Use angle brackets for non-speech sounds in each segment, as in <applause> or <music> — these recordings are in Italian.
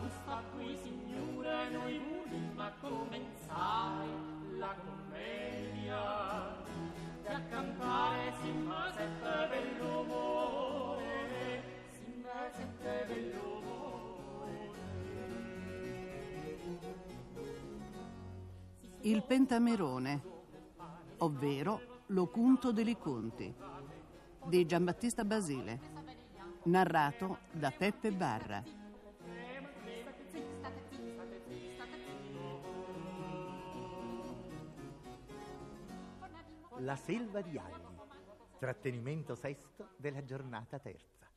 gusta qui, signore, noi volim a comenzare la commedia. E a cantare si sette bell'umore, si sette bell'umore. Il Pentamerone, ovvero Locunto dei Conti, di Giambattista Basile, narrato da Peppe Barra. La selva di agli, trattenimento sesto della giornata terza.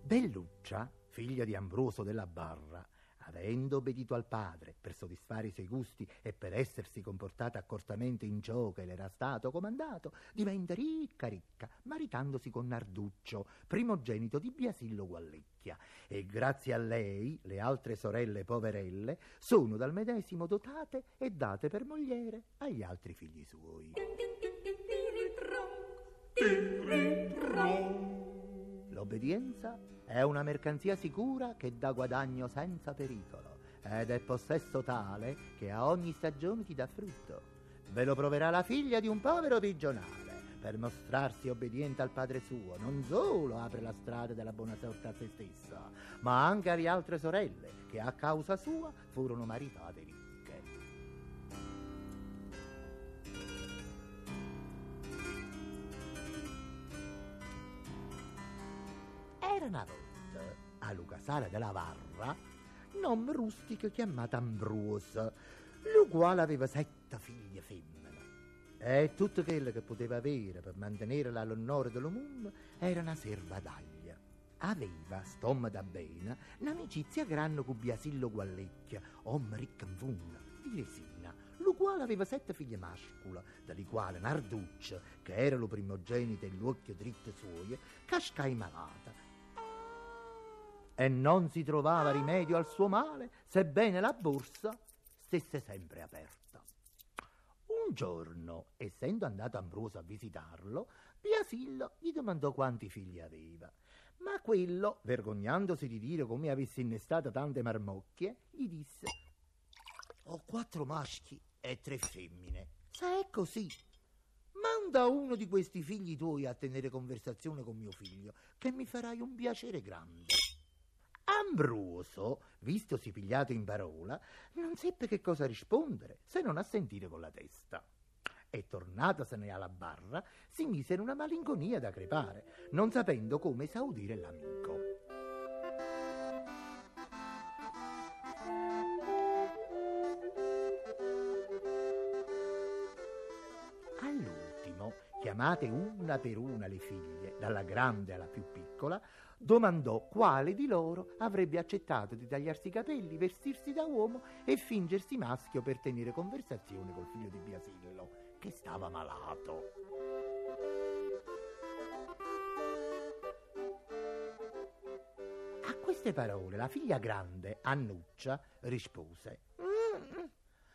Belluccia, figlia di Ambroso della Barra, avendo obbedito al padre per soddisfare i suoi gusti e per essersi comportata accortamente in ciò che le era stato comandato, diventa ricca ricca, maritandosi con Narduccio, primogenito di Biasillo Guallecchia, e grazie a lei le altre sorelle poverelle sono dal medesimo dotate e date per mogliere agli altri figli suoi. L'obbedienza è una mercanzia sicura che dà guadagno senza pericolo ed è possesso tale che a ogni stagione ti dà frutto. Ve lo proverà la figlia di un povero pigionale. Per mostrarsi obbediente al padre suo, non solo apre la strada della buona sorte a se stessa, ma anche alle altre sorelle che a causa sua furono maritate ricche. Era una volta a Lucasara della Varra un uomo rustico chiamato Ambroso, lo quale aveva sette figlie femmine. E tutto quello che poteva avere per mantenere l'onore dello mondo era una serva d'aglia. Aveva, stomma da bene, un'amicizia grande con Biasillo Guallecchia, uomo ricco in funda, di resina, lo quale aveva sette figlie mascole, dalle quali Narduccia, che era lo primogenito e l'occhio dritto suo, cascai malata e non si trovava rimedio al suo male, sebbene la borsa stesse sempre aperta. Un giorno, essendo andato Ambroso a visitarlo, Biasillo gli domandò quanti figli aveva. Ma quello, vergognandosi di dire come avesse innestato tante marmocchie, gli disse: Ho quattro maschi e tre femmine. Se è così, manda uno di questi figli tuoi a tenere conversazione con mio figlio, che mi farai un piacere grande. Ambroso, vistosi pigliato in parola, non seppe che cosa rispondere, se non a sentire con la testa. E tornatasene alla barra, si mise in una malinconia da crepare, non sapendo come esaudire l'amico. Chiamate una per una le figlie, dalla grande alla più piccola, domandò quale di loro avrebbe accettato di tagliarsi i capelli, vestirsi da uomo e fingersi maschio per tenere conversazione col figlio di Biasillo, che stava malato. A queste parole la figlia grande, Annuccia, rispose mm,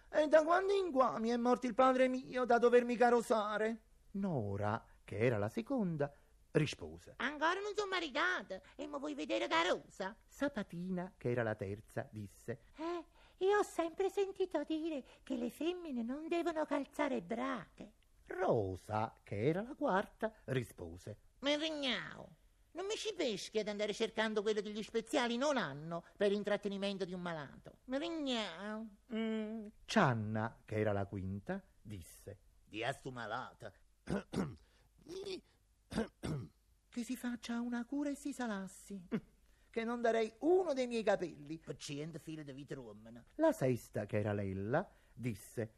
E da quando in qua mi è morto il padre mio da dovermi carosare? Nora, che era la seconda, rispose. Ancora non sono maritata e mi vuoi vedere carosa? Sapatina, che era la terza, disse. Eh, io ho sempre sentito dire che le femmine non devono calzare brache. Rosa, che era la quarta, rispose. Merignao, non mi ci peschi ad andare cercando quello che gli speziali non hanno per l'intrattenimento di un malato. Merignao. Mm. Cianna, che era la quinta, disse. Di stu malata. <clears throat> che si faccia una cura e si salassi. che non darei uno dei miei capelli. Paziente figlio di vita romana. La sesta, che era Lella, disse: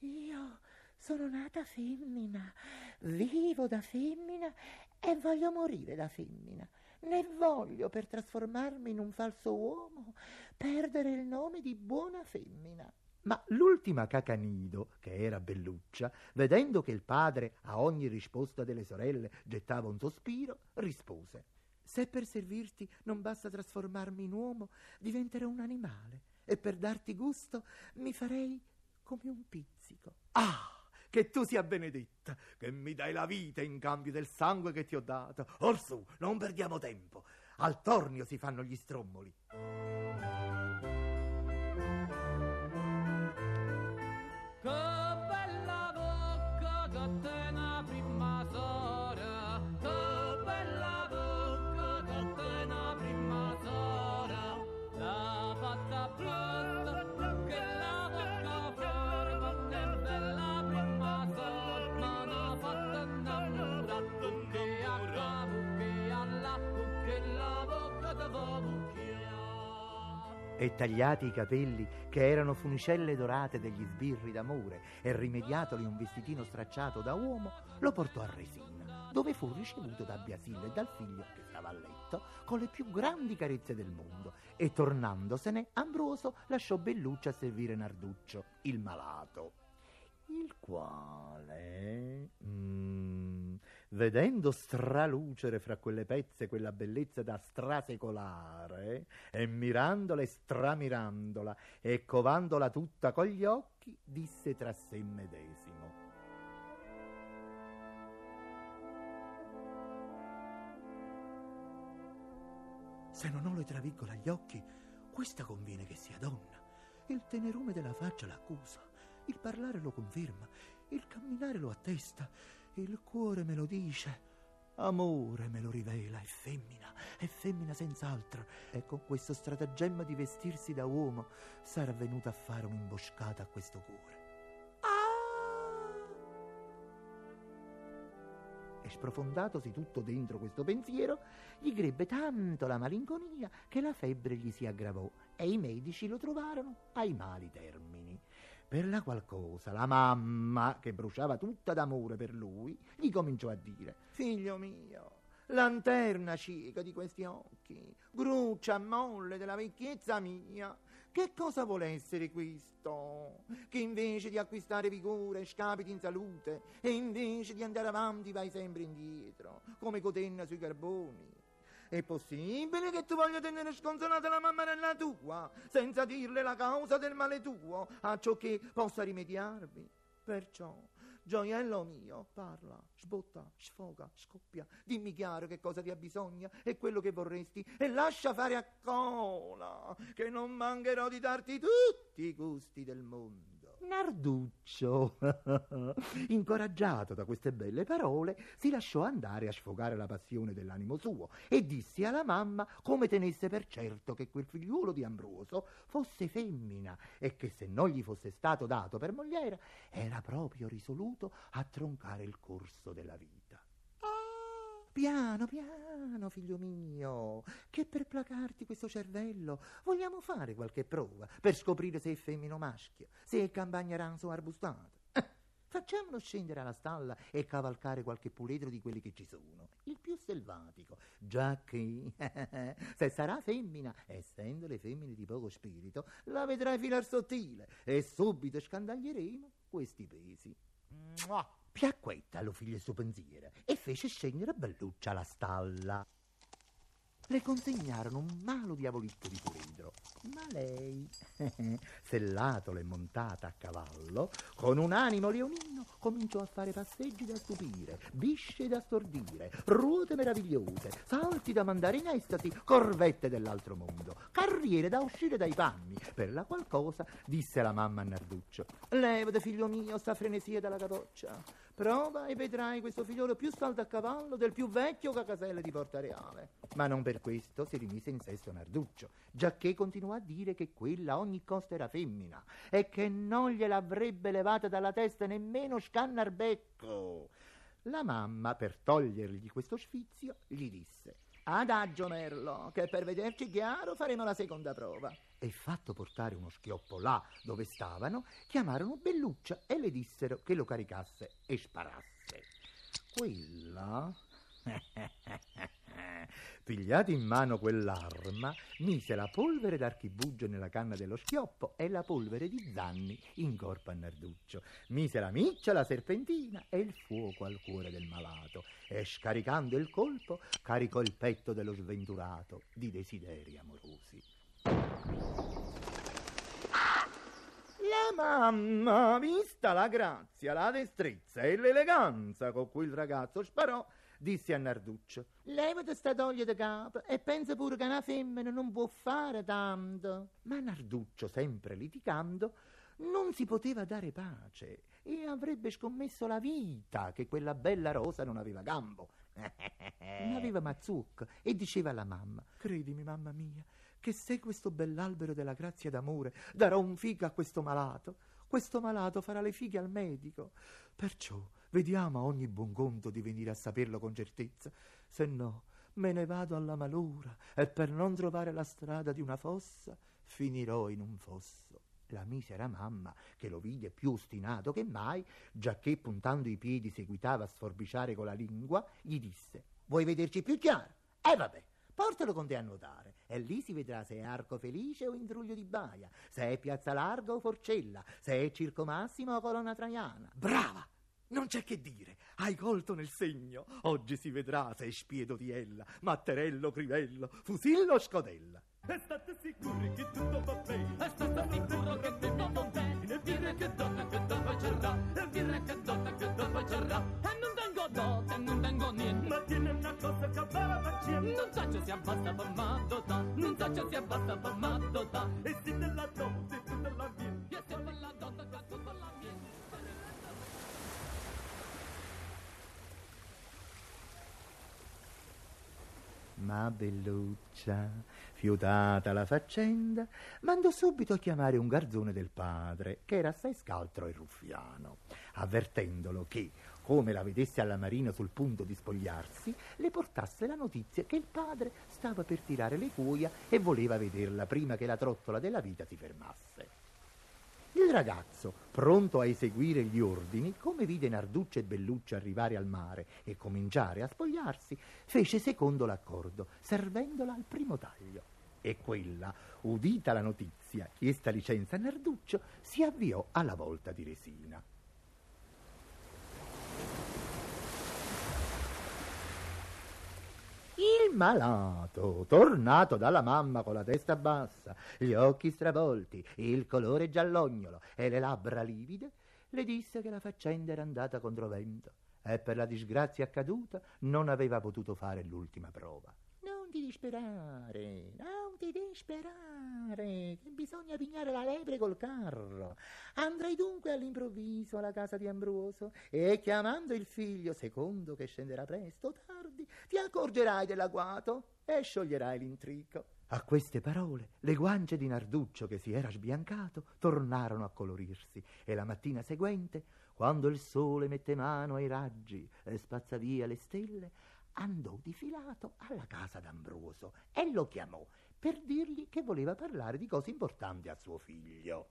Io sono nata femmina, vivo da femmina e voglio morire da femmina. Ne voglio per trasformarmi in un falso uomo, perdere il nome di buona femmina. Ma l'ultima cacanido, che era Belluccia, vedendo che il padre a ogni risposta delle sorelle gettava un sospiro, rispose Se per servirti non basta trasformarmi in uomo, diventerò un animale e per darti gusto mi farei come un pizzico. Ah! che tu sia benedetta, che mi dai la vita in cambio del sangue che ti ho dato. Orsù, non perdiamo tempo. Al tornio si fanno gli strommoli. E tagliati i capelli che erano funicelle dorate degli sbirri d'amore e rimediatoli un vestitino stracciato da uomo, lo portò a Resina, dove fu ricevuto da Biasillo e dal figlio che stava a letto con le più grandi carezze del mondo e tornandosene Ambroso lasciò Belluccio a servire Narduccio, il malato. Il quale, mm, vedendo stralucere fra quelle pezze quella bellezza da strasecolare, e mirandola e stramirandola, e covandola tutta con gli occhi, disse tra sé medesimo. Se non ho le traviggole agli occhi, questa conviene che sia donna. Il tenerume della faccia l'accusa, il parlare lo conferma, il camminare lo attesta, il cuore me lo dice. Amore me lo rivela, è femmina, è femmina senz'altro, e con questo stratagemma di vestirsi da uomo sarà venuta a fare un'imboscata a questo cuore. E sprofondatosi tutto dentro questo pensiero, gli crebbe tanto la malinconia che la febbre gli si aggravò e i medici lo trovarono ai mali termini. Per la qual cosa la mamma, che bruciava tutta d'amore per lui, gli cominciò a dire: Figlio mio, lanterna cieca di questi occhi, gruccia molle della vecchiezza mia. Che cosa vuole essere questo? Che invece di acquistare vigore scapiti in salute e invece di andare avanti vai sempre indietro, come cotenna sui carboni. È possibile che tu voglia tenere sconsolata la mamma nella tua, senza dirle la causa del male tuo, a ciò che possa rimediarvi? Perciò, gioiello mio, parla, sbotta, sfoga, scoppia, dimmi chiaro che cosa ti ha bisogno e quello che vorresti e lascia fare a cola, che non mancherò di darti tutti i gusti del mondo. Narduccio, <laughs> incoraggiato da queste belle parole, si lasciò andare a sfogare la passione dell'animo suo e disse alla mamma come tenesse per certo che quel figliuolo di Ambroso fosse femmina e che se non gli fosse stato dato per mogliera era proprio risoluto a troncare il corso della vita. Piano, piano, figlio mio, che per placarti questo cervello vogliamo fare qualche prova per scoprire se è femmina o maschio, se è campagna ranzo o arbustato. Eh, Facciamolo scendere alla stalla e cavalcare qualche puledro di quelli che ci sono, il più selvatico, già che <laughs> se sarà femmina, essendo le femmine di poco spirito, la vedrai filar sottile e subito scandaglieremo questi pesi. Mua! Piacquetta lo il suo pensiero e fece scendere Belluccia alla stalla. Le consegnarono un malo diavoletto di puledro, ma lei, <laughs> sellatole e montata a cavallo, con un animo leonino, cominciò a fare passeggi da stupire, bisce da stordire, ruote meravigliose, salti da mandare in estasi, corvette dell'altro mondo, carriere da uscire dai panni, per la qual cosa disse la mamma a Narduccio, levate figlio mio sta frenesia dalla capoccia, prova e vedrai questo figliolo più saldo a cavallo del più vecchio cacaselle di Porta Reale. Ma non per questo si rimise in sesto Narduccio, giacché continuò a dire che quella a ogni costo era femmina e che non gliel'avrebbe levata dalla testa nemmeno Scannarbecco. La mamma, per togliergli questo sfizio, gli disse Adagio Merlo, che per vederci chiaro faremo la seconda prova. E fatto portare uno schioppo là dove stavano, chiamarono Belluccia e le dissero che lo caricasse e sparasse. Quella, <laughs> pigliata in mano quell'arma, mise la polvere d'archibugio nella canna dello schioppo e la polvere di Zanni in corpo a Narduccio. Mise la miccia, la serpentina e il fuoco al cuore del malato e scaricando il colpo caricò il petto dello sventurato di desideri amorosi. La mamma, vista la grazia, la destrezza e l'eleganza con cui il ragazzo sparò, disse a Narduccio: Levati sta toglia da capo e pensa pure che una femmina non può fare tanto. Ma Narduccio, sempre litigando, non si poteva dare pace e avrebbe scommesso la vita che quella bella rosa non aveva gambo. <laughs> Non aveva mazzucco e diceva alla mamma: Credimi, mamma mia, che se questo bell'albero della grazia d'amore darò un figo a questo malato, questo malato farà le fighe al medico. Perciò vediamo a ogni buon conto di venire a saperlo con certezza, se no me ne vado alla malura e per non trovare la strada di una fossa finirò in un fosso. La misera mamma, che lo vide più ostinato che mai, giacché puntando i piedi seguitava a sforbiciare con la lingua, gli disse: Vuoi vederci più chiaro? E eh vabbè, portalo con te a nuotare, e lì si vedrà se è arco felice o intruglio di baia, se è piazza larga o forcella, se è circo massimo o colonna traiana. Brava! Non c'è che dire, hai colto nel segno. Oggi si vedrà se è spiedo di ella, matterello, crivello, fusillo o scodella. E state sicuri che tutto va bene E state sicuro che tutto va bene E dire che donna che dopo c'era E dire che donna che dopo tengo dote non tengo niente Ma tiene una cosa che va la pazienza Non so se si abbassa per mattota Non so se si abbassa per mattota E si della dote E se per la dote che la Ma Belluccia, fiutata la faccenda, mandò subito a chiamare un garzone del padre, che era assai scaltro e ruffiano, avvertendolo che, come la vedesse alla marina sul punto di spogliarsi, le portasse la notizia che il padre stava per tirare le cuoia e voleva vederla prima che la trottola della vita si fermasse. Il ragazzo, pronto a eseguire gli ordini, come vide Narduccio e Belluccio arrivare al mare e cominciare a spogliarsi, fece secondo l'accordo, servendola al primo taglio. E quella, udita la notizia, chiesta licenza a Narduccio, si avviò alla volta di resina. Il malato, tornato dalla mamma con la testa bassa, gli occhi stravolti, il colore giallognolo e le labbra livide, le disse che la faccenda era andata controvento e per la disgrazia accaduta non aveva potuto fare l'ultima prova. Non ti disperare, non ti disperare, che bisogna pigliare la lepre col carro. Andrai dunque all'improvviso alla casa di Ambroso e chiamando il figlio, secondo che scenderà presto o tardi, ti accorgerai dell'agguato e scioglierai l'intrico. A queste parole le guance di Narduccio, che si era sbiancato, tornarono a colorirsi e la mattina seguente, quando il sole mette mano ai raggi e spazza via le stelle, andò di filato alla casa d'Ambroso e lo chiamò per dirgli che voleva parlare di cose importanti a suo figlio.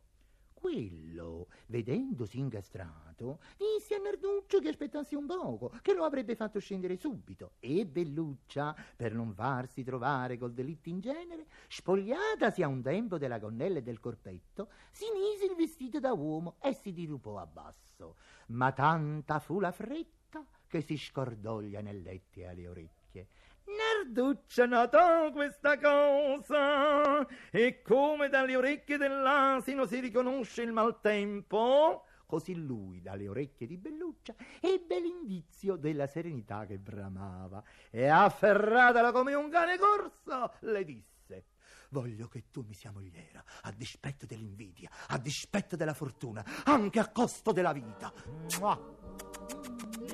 Quello, vedendosi ingastrato, disse a Narduccio che aspettasse un poco, che lo avrebbe fatto scendere subito. E Belluccia, per non farsi trovare col delitto in genere, spogliatasi a un tempo della gonnella e del corpetto, si mise il vestito da uomo e si dirupò a basso. Ma tanta fu la fretta che si scordò gli anelletti alle orecchie. Narduccia notò questa cosa e come dalle orecchie dell'asino si riconosce il maltempo, così lui dalle orecchie di Belluccia ebbe l'indizio della serenità che bramava e afferratala come un cane corso le disse Voglio che tu mi sia mogliera, a dispetto dell'invidia, a dispetto della fortuna, anche a costo della vita. Mua!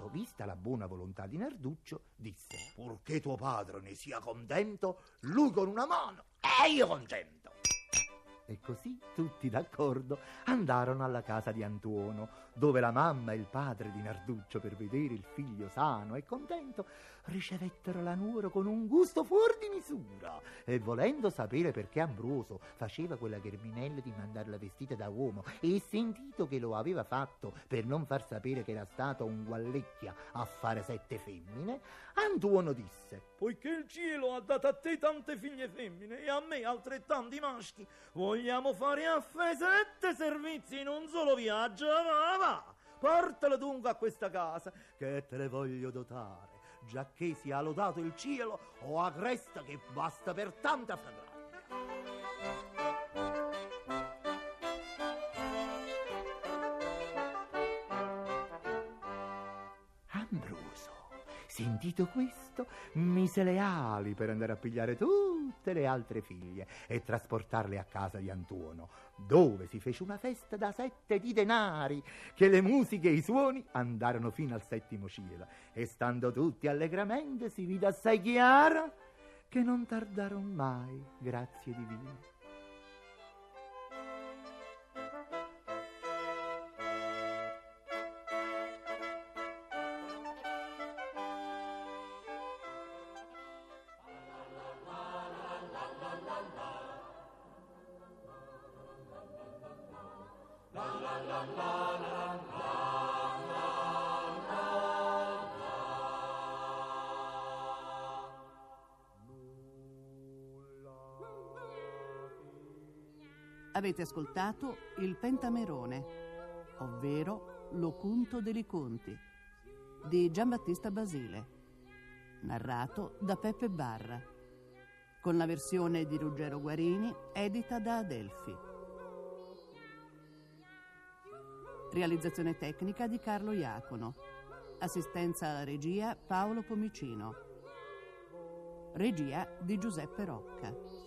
Ambroso, vista la buona volontà di Narduccio, disse: Purché tuo padre ne sia contento, lui con una mano e io contento. E così, tutti d'accordo, andarono alla casa di Antuono, dove la mamma e il padre di Narduccio, per vedere il figlio sano e contento, ricevettero la nuora con un gusto fuori di misura e volendo sapere perché Ambroso faceva quella Gherminella di mandarla vestita da uomo e sentito che lo aveva fatto per non far sapere che era stato un guallecchia a fare sette femmine, Antuono disse Poiché il cielo ha dato a te tante figlie femmine e a me altrettanti maschi, vogliamo fare a fe sette servizi in un solo viaggio, va va! Portalo dunque a questa casa, che te le voglio dotare giacché sia lodato il cielo o a cresta che basta per tanta fragranza. Ambroso, sentito questo, mise le ali per andare a pigliare tutte le altre figlie e trasportarle a casa di Antuono, dove si fece una festa da sette di denari, che le musiche e i suoni andarono fino al settimo cielo, e stando tutti allegramente si vide assai chiaro che non tardarono mai, grazie divine. Avete ascoltato Il Pentamerone, ovvero L'Ocunto dei Conti, di Giambattista Basile, narrato da Peppe Barra, con la versione di Ruggero Guarini, edita da Adelfi. Realizzazione tecnica di Carlo Iacono. Assistenza alla regia Paolo Pomicino. Regia di Giuseppe Rocca.